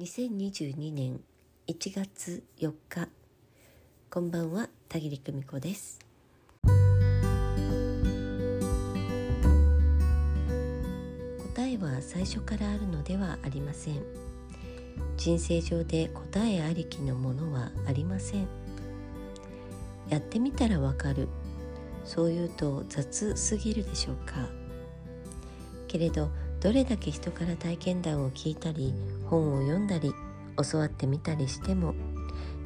2022年1月4日こんばんは田切久美子です。答えは最初からあるのではありません。人生上で答えありきのものはありません。やってみたらわかる。そう言うと雑すぎるでしょうか。けれどどれだけ人から体験談を聞いたり本を読んだり教わってみたりしても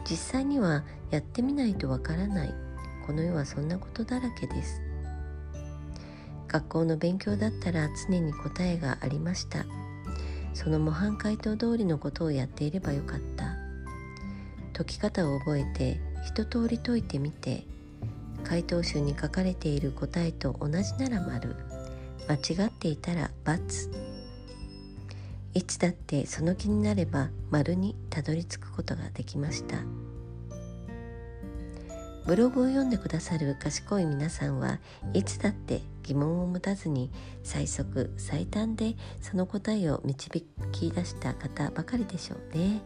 実際にはやってみないとわからない。この世はそんなことだらけです。学校の勉強だったら常に答えがありました。その模範解答通りのことをやっていればよかった。解き方を覚えて一通り解いてみて回答集に書かれている答えと同じなら丸間違っていたら×いつだってその気になれば丸にたどり着くことができました。ブログを読んでくださる賢い皆さんはいつだって疑問を持たずに最速最短でその答えを導き出した方ばかりでしょうね。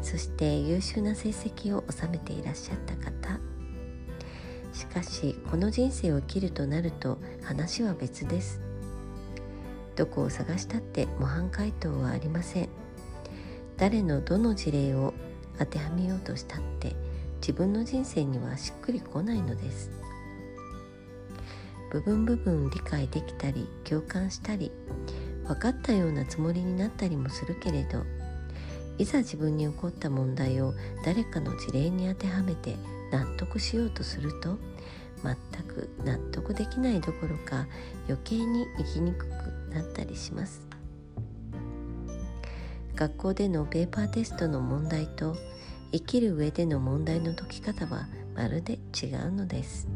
そして優秀な成績を収めていらっしゃった方。しかしこの人生を生きるとなると話は別です。どこを探したって模範解答はありません。誰のどの事例を当てはめようとしたって自分の人生にはしっくりこないのです。部分部分理解できたり共感したり分かったようなつもりになったりもするけれどいざ自分に起こった問題を誰かの事例に当てはめて納得しようとすると全く納得できないどころか余計に生きにくくなったりします。学校でのペーパーテストの問題と生きる上での問題の解き方はまるで違うのです。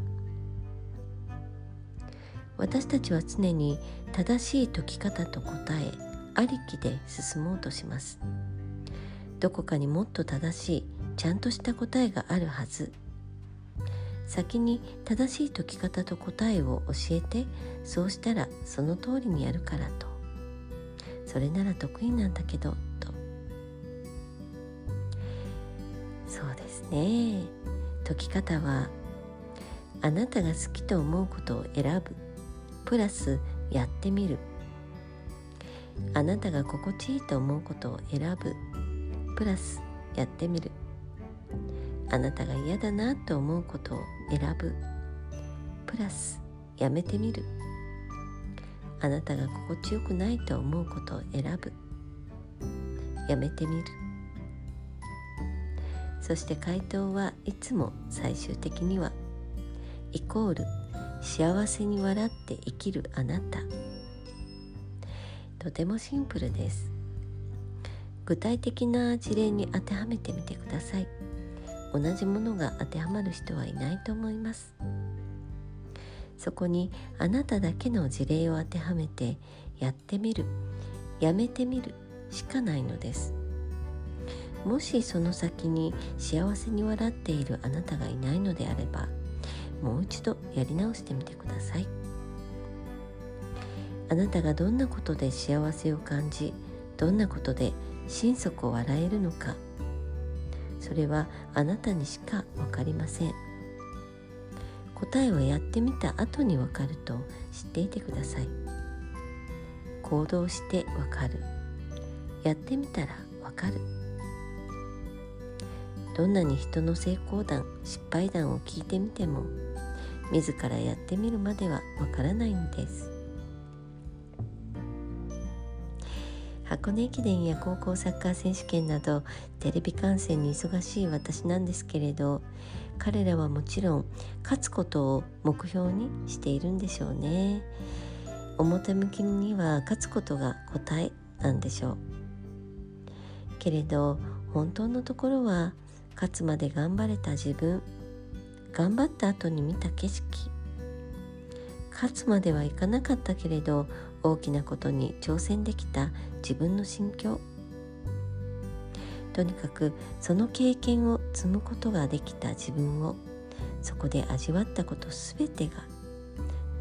私たちは常に正しい解き方と答えありきで進もうとします。どこかにもっと正しいちゃんとした答えがあるはず。先に正しい解き方と答えを教えてそうしたらその通りにやるからと。それなら得意なんだけどと。そうですね。解き方はあなたが好きと思うことを選ぶ。プラスやってみる。あなたが心地いいと思うことを選ぶ。プラスやってみる。あなたが嫌だなと思うことを選ぶ。プラスやめてみる。あなたが心地よくないと思うことを選ぶ。やめてみる。そして回答はいつも最終的にはイコール幸せに笑って生きるあなた。とてもシンプルです。具体的な事例に当てはめてみてください。同じものが当てはまる人はいないと思います。そこにあなただけの事例を当てはめてやってみるやめてみるしかないのです。もしその先に幸せに笑っているあなたがいないのであればもう一度やり直してみてください。あなたがどんなことで幸せを感じどんなことで心底笑えるのかそれはあなたにしか分かりません。答えをやってみた後に分かると知っていてください。行動して分かる。やってみたら分かる。どんなに人の成功談失敗談を聞いてみても自らやってみるまでは分からないんです。箱根駅伝や高校サッカー選手権などテレビ観戦に忙しい私なんですけれど彼らはもちろん勝つことを目標にしているんでしょうね。表向きには勝つことが答えなんでしょう。けれど本当のところは勝つまで頑張れた自分。頑張った後に見た景色。勝つまではいかなかったけれど大きなことに挑戦できた自分の心境。とにかくその経験を積むことができた自分をそこで味わったこと全てが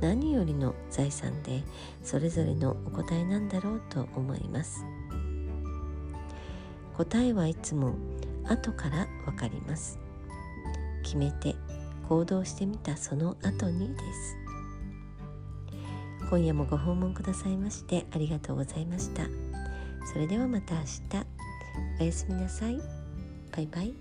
何よりの財産でそれぞれのお答えなんだろうと思います。答えはいつも後からわかります。決めて行動してみたその後にです。今夜もご訪問くださいましてありがとうございました。それではまた明日。おやすみなさい。バイバイ。